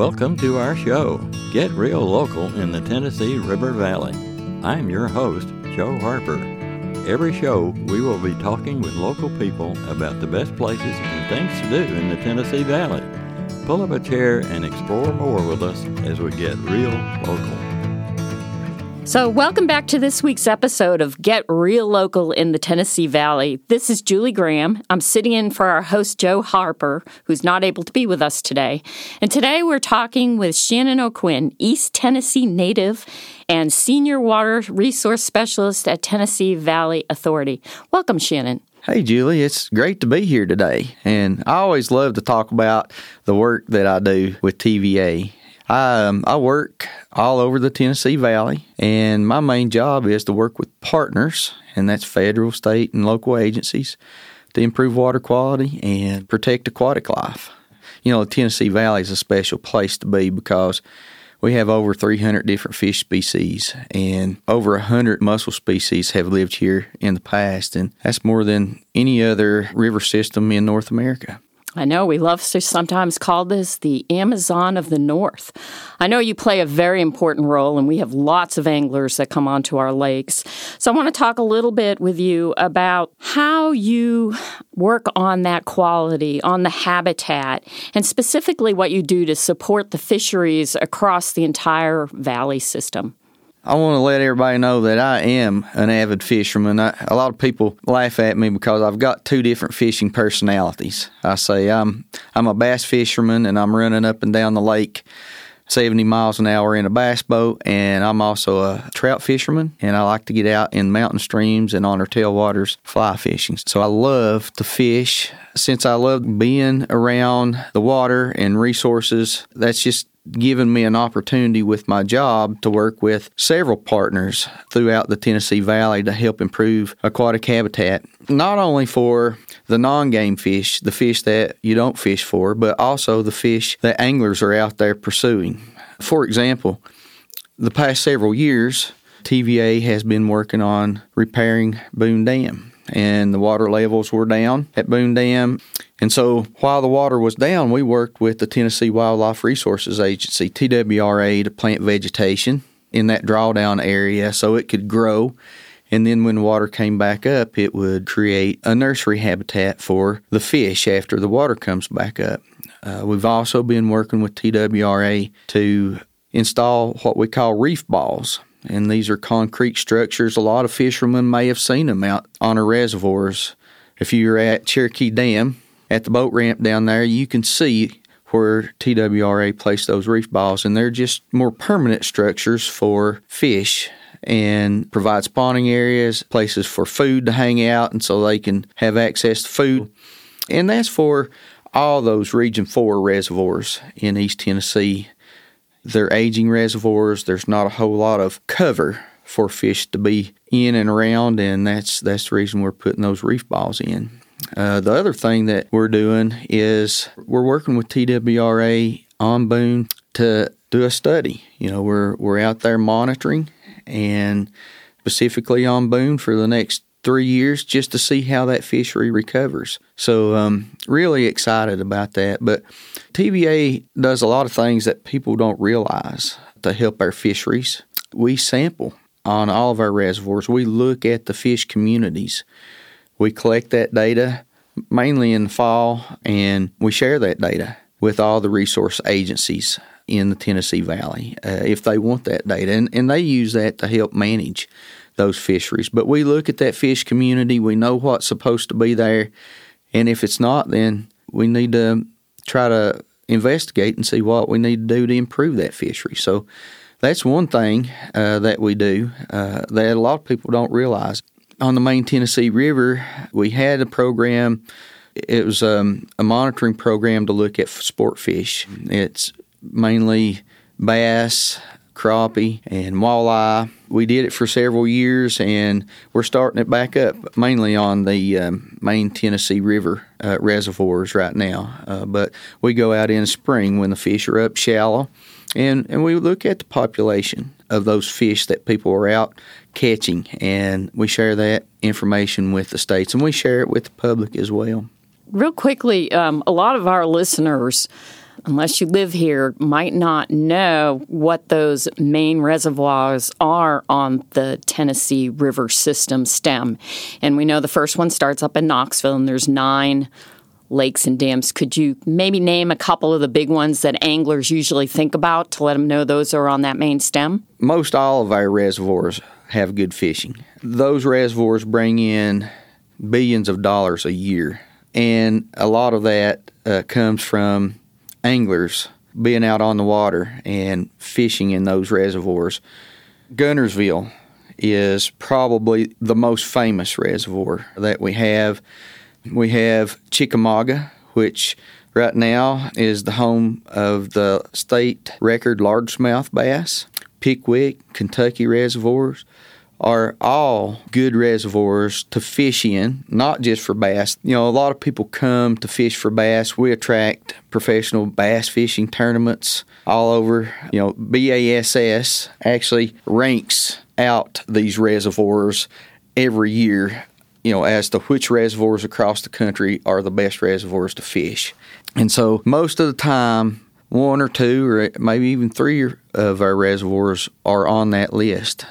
Welcome to our show, Get Real Local in the Tennessee River Valley. I'm your host, Joe Harper. Every show, we will be talking with local people about the best places and things to do in the Tennessee Valley. Pull up a chair and explore more with us as we get real local. So, welcome back to this week's episode of Get Real Local in the Tennessee Valley. This is Julie Graham. I'm sitting in for our host, Joe Harper, who's not able to be with us today. And today we're talking with Shannon O'Quinn, East Tennessee native and Senior Water Resource Specialist at Tennessee Valley Authority. Welcome, Shannon. Hey, Julie, it's great to be here today. And I always love to talk about the work that I do with TVA. I, um, I work all over the Tennessee Valley, and my main job is to work with partners, and that's federal, state, and local agencies to improve water quality and protect aquatic life. You know, the Tennessee Valley is a special place to be because we have over 300 different fish species, and over 100 mussel species have lived here in the past, and that's more than any other river system in North America. I know we love to sometimes call this the Amazon of the North. I know you play a very important role, and we have lots of anglers that come onto our lakes. So I want to talk a little bit with you about how you work on that quality, on the habitat, and specifically what you do to support the fisheries across the entire valley system. I want to let everybody know that I am an avid fisherman. I, a lot of people laugh at me because I've got two different fishing personalities. I say I'm I'm a bass fisherman and I'm running up and down the lake 70 miles an hour in a bass boat, and I'm also a trout fisherman, and I like to get out in mountain streams and on our tailwaters fly fishing. So I love to fish. Since I love being around the water and resources, that's just given me an opportunity with my job to work with several partners throughout the Tennessee Valley to help improve aquatic habitat, not only for the non game fish, the fish that you don't fish for, but also the fish that anglers are out there pursuing. For example, the past several years, TVA has been working on repairing Boone Dam, and the water levels were down at Boone Dam. And so while the water was down, we worked with the Tennessee Wildlife Resources Agency, TWRA, to plant vegetation in that drawdown area so it could grow. And then when water came back up, it would create a nursery habitat for the fish after the water comes back up. Uh, we've also been working with TWRA to install what we call reef balls. And these are concrete structures. A lot of fishermen may have seen them out on our reservoirs. If you're at Cherokee Dam, at the boat ramp down there, you can see where TWRA placed those reef balls, and they're just more permanent structures for fish and provide spawning areas, places for food to hang out, and so they can have access to food. And that's for all those Region 4 reservoirs in East Tennessee. They're aging reservoirs. There's not a whole lot of cover for fish to be in and around, and that's that's the reason we're putting those reef balls in. Uh, the other thing that we're doing is we're working with TWRA on Boone to do a study. You know, we're we're out there monitoring and specifically on Boone for the next three years just to see how that fishery recovers. So, um, really excited about that. But TVA does a lot of things that people don't realize to help our fisheries. We sample on all of our reservoirs. We look at the fish communities. We collect that data mainly in the fall and we share that data with all the resource agencies in the Tennessee Valley uh, if they want that data. And, and they use that to help manage those fisheries. But we look at that fish community, we know what's supposed to be there. And if it's not, then we need to try to investigate and see what we need to do to improve that fishery. So that's one thing uh, that we do uh, that a lot of people don't realize on the main Tennessee River, we had a program. It was um, a monitoring program to look at sport fish. It's mainly bass, crappie, and walleye. We did it for several years, and we're starting it back up, mainly on the um, main Tennessee River uh, reservoirs right now. Uh, but we go out in spring when the fish are up shallow, and, and we look at the population of those fish that people are out catching, and we share that information with the states, and we share it with the public as well. Real quickly, um, a lot of our listeners unless you live here, might not know what those main reservoirs are on the Tennessee River system stem. And we know the first one starts up in Knoxville, and there's nine lakes and dams. Could you maybe name a couple of the big ones that anglers usually think about to let them know those are on that main stem? Most all of our reservoirs have good fishing. Those reservoirs bring in billions of dollars a year, and a lot of that uh, comes from anglers being out on the water and fishing in those reservoirs. Guntersville is probably the most famous reservoir that we have. We have Chickamauga, which right now is the home of the state record largemouth bass. Pickwick, Kentucky reservoirs are all good reservoirs to fish in, not just for bass. You know, a lot of people come to fish for bass. We attract professional bass fishing tournaments all over. You know, BASS actually ranks out these reservoirs every year you know, as to which reservoirs across the country are the best reservoirs to fish. And so most of the time, one or two or maybe even three of our reservoirs are on that list.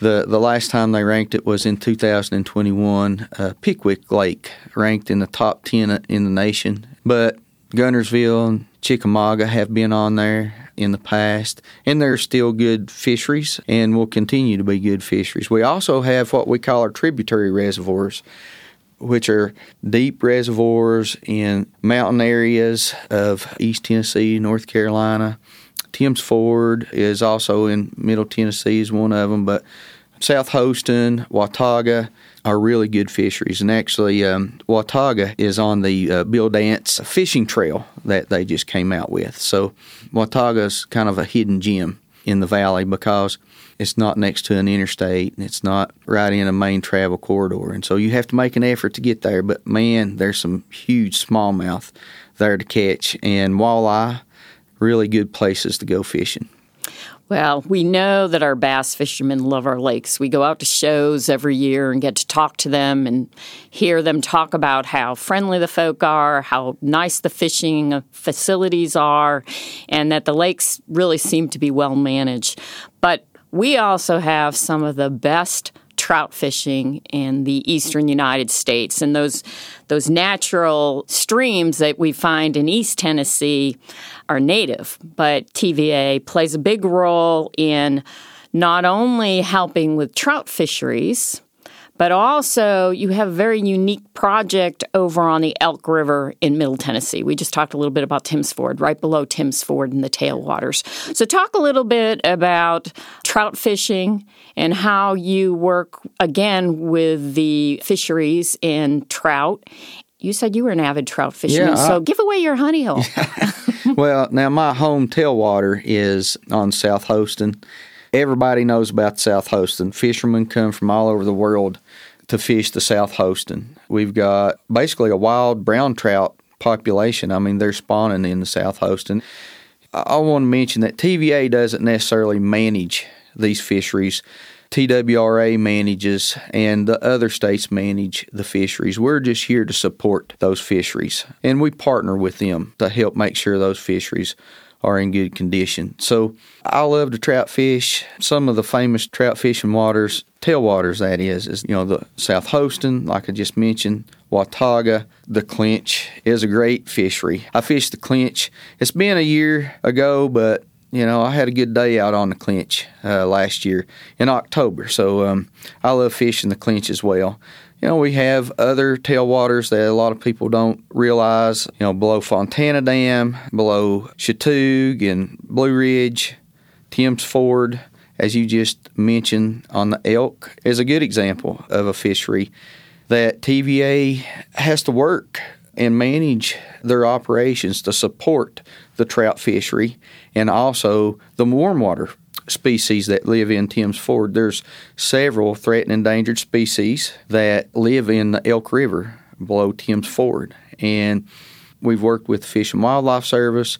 The, the last time they ranked it was in 2021. Uh, Pickwick Lake ranked in the top 10 in the nation. But Guntersville and Chickamauga have been on there in the past, and they're still good fisheries and will continue to be good fisheries. We also have what we call our tributary reservoirs, which are deep reservoirs in mountain areas of East Tennessee, North Carolina. Tims Ford is also in Middle Tennessee, is one of them, but South Holston, Watauga, are really good fisheries. And actually, um, Watauga is on the uh, Bill Dance fishing trail that they just came out with. So Watauga is kind of a hidden gem in the valley because it's not next to an interstate and it's not right in a main travel corridor. And so you have to make an effort to get there. But man, there's some huge smallmouth there to catch and walleye, really good places to go fishing. Well, we know that our bass fishermen love our lakes. We go out to shows every year and get to talk to them and hear them talk about how friendly the folk are, how nice the fishing facilities are, and that the lakes really seem to be well managed. But we also have some of the best trout fishing in the eastern United States. And those those natural streams that we find in East Tennessee are native, but TVA plays a big role in not only helping with trout fisheries, but also, you have a very unique project over on the Elk River in Middle Tennessee. We just talked a little bit about Tims Ford, right below Tims Ford in the tailwaters. So, talk a little bit about trout fishing and how you work again with the fisheries in trout. You said you were an avid trout fisherman, yeah, I, so give away your honey hole. well, now my home tailwater is on South Holston. Everybody knows about South Holston. Fishermen come from all over the world to fish the South Holston. We've got basically a wild brown trout population. I mean, they're spawning in the South Holston. I want to mention that TVA doesn't necessarily manage these fisheries. TWRA manages and the other states manage the fisheries. We're just here to support those fisheries and we partner with them to help make sure those fisheries are in good condition. So I love to trout fish. Some of the famous trout fishing waters, tailwaters that is, is you know the South Holston, like I just mentioned, Watauga. The Clinch is a great fishery. I fished the Clinch. It's been a year ago, but you know, I had a good day out on the clinch uh, last year in October. So um, I love fishing the clinch as well you know, we have other tailwaters that a lot of people don't realize, you know, below Fontana Dam, below Chatuge and Blue Ridge, Tims Ford, as you just mentioned on the elk, is a good example of a fishery that TVA has to work and manage their operations to support the trout fishery and also the warm water species that live in Tims Ford. There's several threatened endangered species that live in the Elk River below Tims Ford. And we've worked with the Fish and Wildlife Service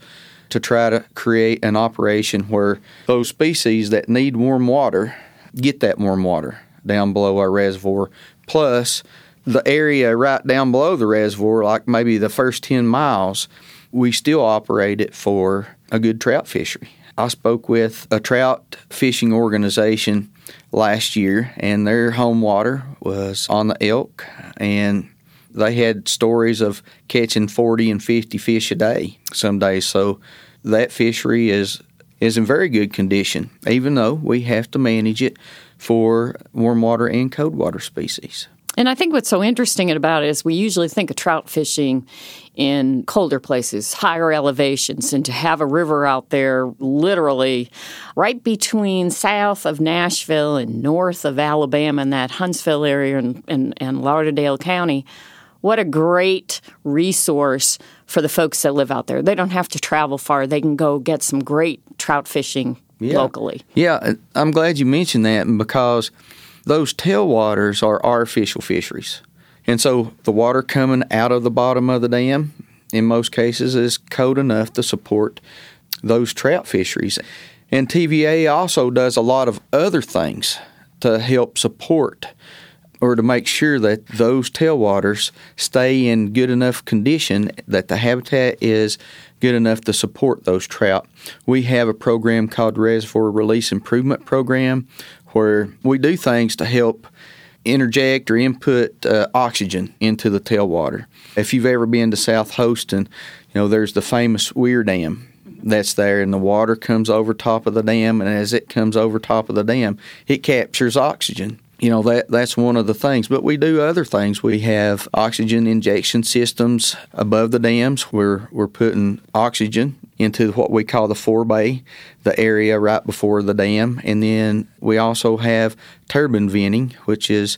to try to create an operation where those species that need warm water get that warm water down below our reservoir. Plus, the area right down below the reservoir, like maybe the first 10 miles, we still operate it for a good trout fishery. I spoke with a trout fishing organization last year, and their home water was on the elk, and they had stories of catching 40 and 50 fish a day some days. So that fishery is is in very good condition, even though we have to manage it for warm water and cold water species. And I think what's so interesting about it is we usually think of trout fishing in colder places, higher elevations, and to have a river out there literally right between south of Nashville and north of Alabama in that Huntsville area and, and, and Lauderdale County. What a great resource for the folks that live out there. They don't have to travel far. They can go get some great trout fishing yeah. locally. Yeah, I'm glad you mentioned that because those tailwaters are artificial fisheries. And so the water coming out of the bottom of the dam, in most cases, is cold enough to support those trout fisheries. And TVA also does a lot of other things to help support or to make sure that those tailwaters stay in good enough condition that the habitat is good enough to support those trout. We have a program called Reservoir Release Improvement Program where we do things to help interject or input uh, oxygen into the tailwater. If you've ever been to South Holston, you know there's the famous Weir Dam that's there, and the water comes over top of the dam, and as it comes over top of the dam, it captures oxygen you know that that's one of the things. But we do other things. We have oxygen injection systems above the dams. Where we're putting oxygen into what we call the forebay the area right before the dam. And then we also have turbine venting which is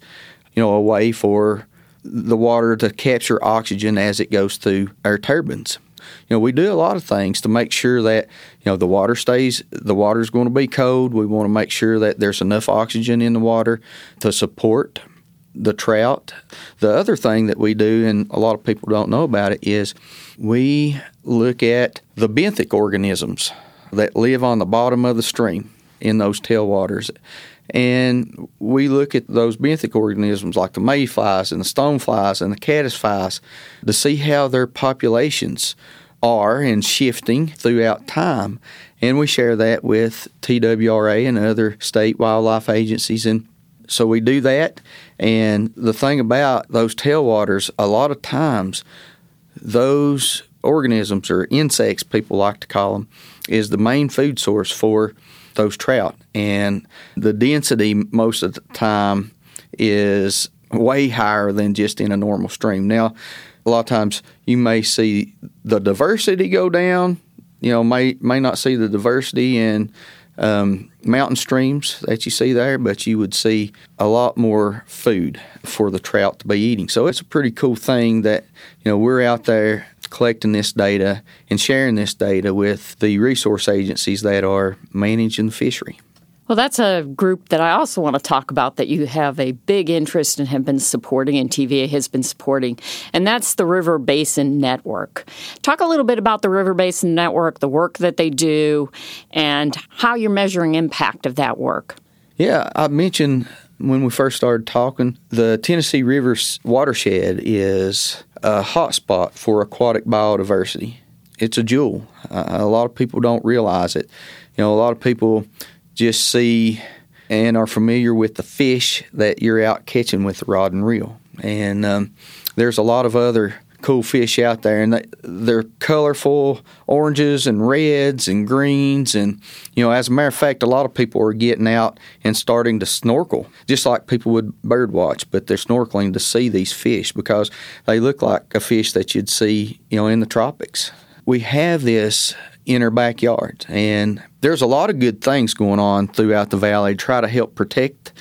you know a way for the water to capture oxygen as it goes through our turbines you know, we do a lot of things to make sure that you know the water stays. The water is going to be cold. We want to make sure that there's enough oxygen in the water to support the trout. The other thing that we do, and a lot of people don't know about it, is we look at the benthic organisms that live on the bottom of the stream in those tailwaters. And we look at those benthic organisms like the mayflies and the stoneflies and the caddisflies to see how their populations are and shifting throughout time. And we share that with TWRA and other state wildlife agencies. And so we do that. And the thing about those tailwaters, a lot of times, those organisms or insects, people like to call them, is the main food source for those trout. And the density most of the time is way higher than just in a normal stream. Now, a lot of times you may see the diversity go down. You know, may may not see the diversity in um, mountain streams that you see there, but you would see a lot more food for the trout to be eating. So it's a pretty cool thing that you know we're out there collecting this data and sharing this data with the resource agencies that are managing the fishery. Well, that's a group that I also want to talk about that you have a big interest in and have been supporting, and TVA has been supporting, and that's the River Basin Network. Talk a little bit about the River Basin Network, the work that they do, and how you're measuring impact of that work. Yeah, I mentioned when we first started talking, the Tennessee River watershed is a hotspot for aquatic biodiversity. It's a jewel. Uh, a lot of people don't realize it. You know, a lot of people just see and are familiar with the fish that you're out catching with the rod and reel. And um, there's a lot of other cool fish out there, and they're colorful oranges and reds and greens. And, you know, as a matter of fact, a lot of people are getting out and starting to snorkel, just like people would bird watch, but they're snorkeling to see these fish because they look like a fish that you'd see, you know, in the tropics. We have this in our backyard, and there's a lot of good things going on throughout the valley to try to help protect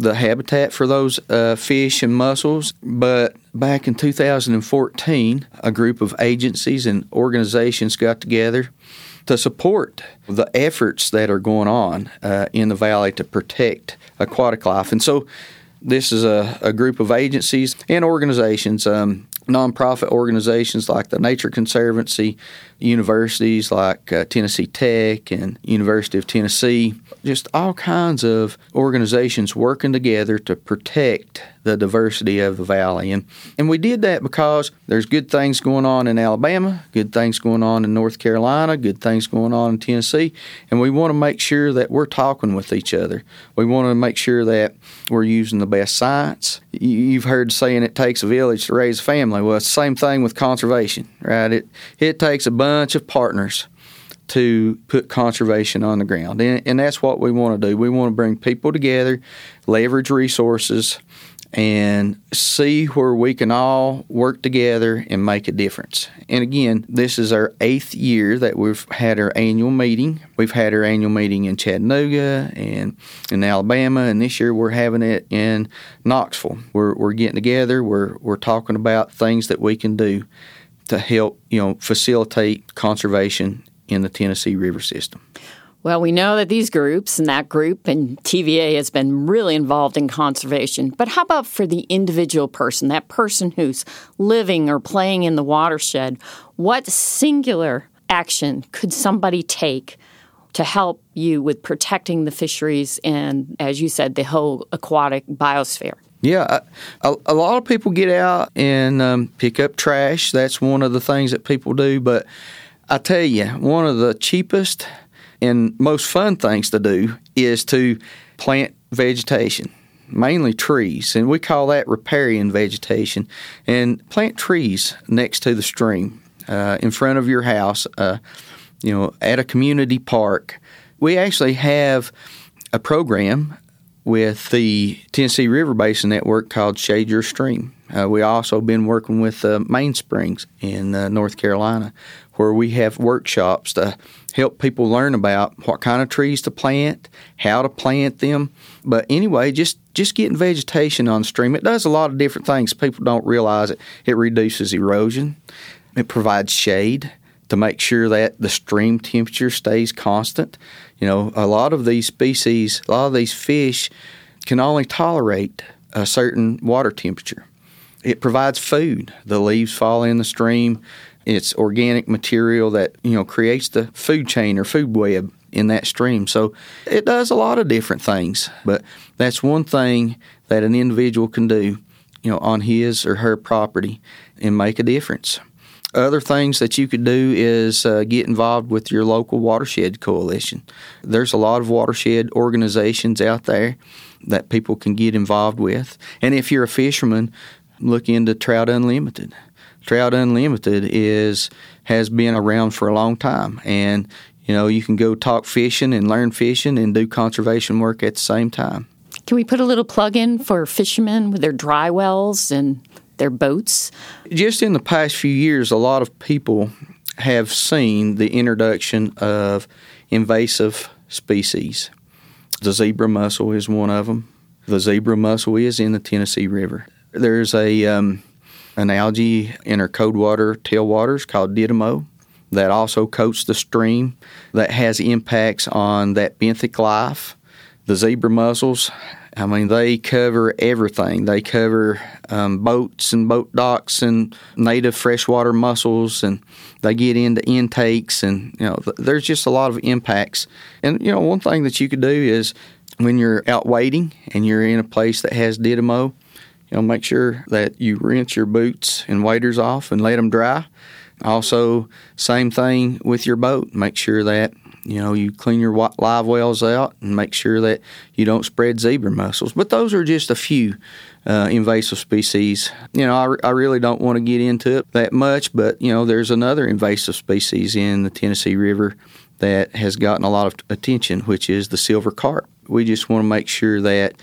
the habitat for those uh, fish and mussels. But back in 2014, a group of agencies and organizations got together to support the efforts that are going on uh, in the valley to protect aquatic life. And so this is a, a group of agencies and organizations. Um, nonprofit organizations like the Nature Conservancy, universities like uh, Tennessee Tech and University of Tennessee, just all kinds of organizations working together to protect the diversity of the valley. And, and we did that because there's good things going on in Alabama, good things going on in North Carolina, good things going on in Tennessee, and we want to make sure that we're talking with each other. We want to make sure that we're using the best science. You've heard saying it takes a village to raise a family. Well, it's the same thing with conservation, right? It, it takes a bunch of partners to put conservation on the ground. And, and that's what we want to do. We want to bring people together, leverage resources, and see where we can all work together and make a difference. And again, this is our eighth year that we've had our annual meeting. We've had our annual meeting in Chattanooga and in Alabama, and this year we're having it in Knoxville. We're, we're getting together, we're, we're talking about things that we can do to help, you know, facilitate conservation in the Tennessee River system? Well, we know that these groups and that group and TVA has been really involved in conservation. But how about for the individual person, that person who's living or playing in the watershed? What singular action could somebody take to help you with protecting the fisheries and, as you said, the whole aquatic biosphere? Yeah, a, a lot of people get out and um, pick up trash. That's one of the things that people do. But I tell you, one of the cheapest and most fun things to do is to plant vegetation, mainly trees, and we call that riparian vegetation. And plant trees next to the stream, uh, in front of your house, uh, you know, at a community park. We actually have a program with the Tennessee River Basin Network called Shade Your Stream. Uh, we also been working with uh, Mainsprings in uh, North Carolina, where we have workshops to help people learn about what kind of trees to plant, how to plant them. But anyway, just just getting vegetation on stream, it does a lot of different things. People don't realize it. It reduces erosion. It provides shade to make sure that the stream temperature stays constant. You know, a lot of these species, a lot of these fish can only tolerate a certain water temperature. It provides food. The leaves fall in the stream. It's organic material that you know creates the food chain or food web in that stream. So it does a lot of different things, but that's one thing that an individual can do, you know, on his or her property and make a difference. Other things that you could do is uh, get involved with your local watershed coalition. There's a lot of watershed organizations out there that people can get involved with. And if you're a fisherman, look into Trout Unlimited. Trout Unlimited is has been around for a long time, and you know you can go talk fishing and learn fishing and do conservation work at the same time. Can we put a little plug in for fishermen with their dry wells and their boats? Just in the past few years, a lot of people have seen the introduction of invasive species. The zebra mussel is one of them. The zebra mussel is in the Tennessee River. There's a um, an algae in our cold water tailwaters called didymo that also coats the stream that has impacts on that benthic life. The zebra mussels, I mean, they cover everything. They cover um, boats and boat docks and native freshwater mussels, and they get into intakes, and you know, th- there's just a lot of impacts. And you know, one thing that you could do is when you're out wading and you're in a place that has didymo, you know, make sure that you rinse your boots and waders off and let them dry. Also, same thing with your boat. Make sure that you know you clean your live wells out and make sure that you don't spread zebra mussels. But those are just a few uh, invasive species. You know, I, I really don't want to get into it that much, but you know, there's another invasive species in the Tennessee River that has gotten a lot of attention, which is the silver carp. We just want to make sure that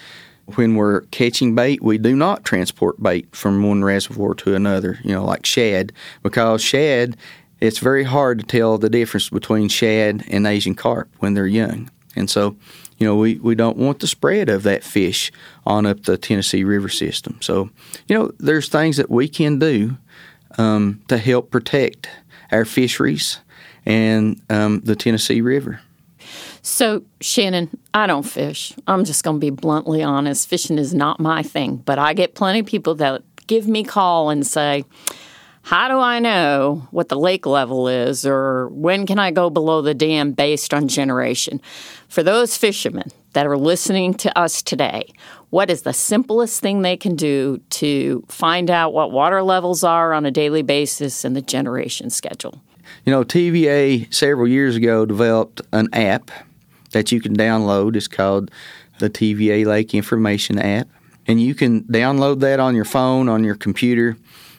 when we're catching bait, we do not transport bait from one reservoir to another, you know, like shad, because shad, it's very hard to tell the difference between shad and Asian carp when they're young. And so, you know, we, we don't want the spread of that fish on up the Tennessee River system. So, you know, there's things that we can do um, to help protect our fisheries and um, the Tennessee River. So, Shannon, I don't fish. I'm just going to be bluntly honest. Fishing is not my thing, but I get plenty of people that give me call and say, How do I know what the lake level is or when can I go below the dam based on generation? For those fishermen that are listening to us today, what is the simplest thing they can do to find out what water levels are on a daily basis and the generation schedule? You know, TVA several years ago developed an app that you can download. It's called the TVA Lake Information app. And you can download that on your phone, on your computer,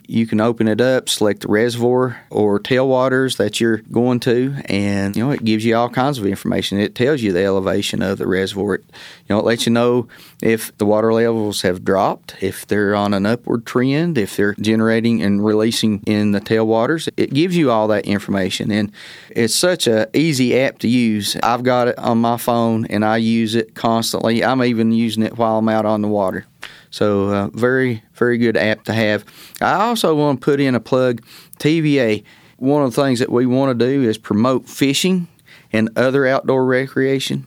you can open it up, select the reservoir or tailwaters that you're going to, and you know it gives you all kinds of information. It tells you the elevation of the reservoir. It, you know, it lets you know if the water levels have dropped, if they're on an upward trend, if they're generating and releasing in the tailwaters. It gives you all that information, and it's such a easy app to use. I've got it on my phone, and I use it constantly. I'm even using it while I'm out on the water. So, uh, very, very good app to have. I also want to put in a plug TVA. One of the things that we want to do is promote fishing and other outdoor recreation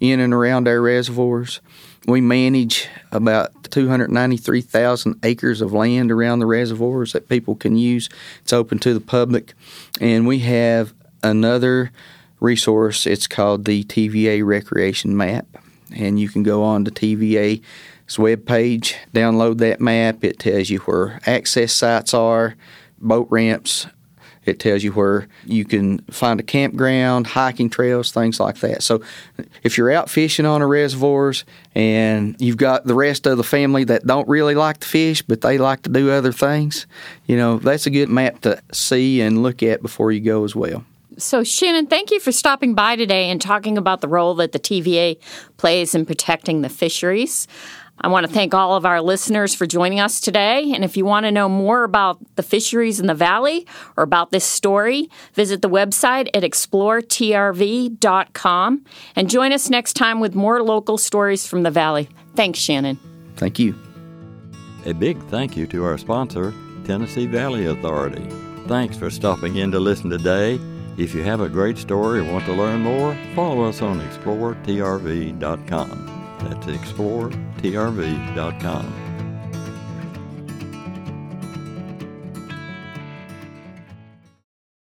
in and around our reservoirs. We manage about 293,000 acres of land around the reservoirs that people can use. It's open to the public. And we have another resource. It's called the TVA Recreation Map. And you can go on to TVA web page, download that map. It tells you where access sites are, boat ramps. It tells you where you can find a campground, hiking trails, things like that. So, if you're out fishing on the reservoirs and you've got the rest of the family that don't really like to fish, but they like to do other things, you know, that's a good map to see and look at before you go as well. So, Shannon, thank you for stopping by today and talking about the role that the TVA plays in protecting the fisheries. I want to thank all of our listeners for joining us today. And if you want to know more about the fisheries in the valley or about this story, visit the website at exploretrv.com and join us next time with more local stories from the valley. Thanks, Shannon. Thank you. A big thank you to our sponsor, Tennessee Valley Authority. Thanks for stopping in to listen today. If you have a great story or want to learn more, follow us on exploretrv.com. That's exploretrv.com.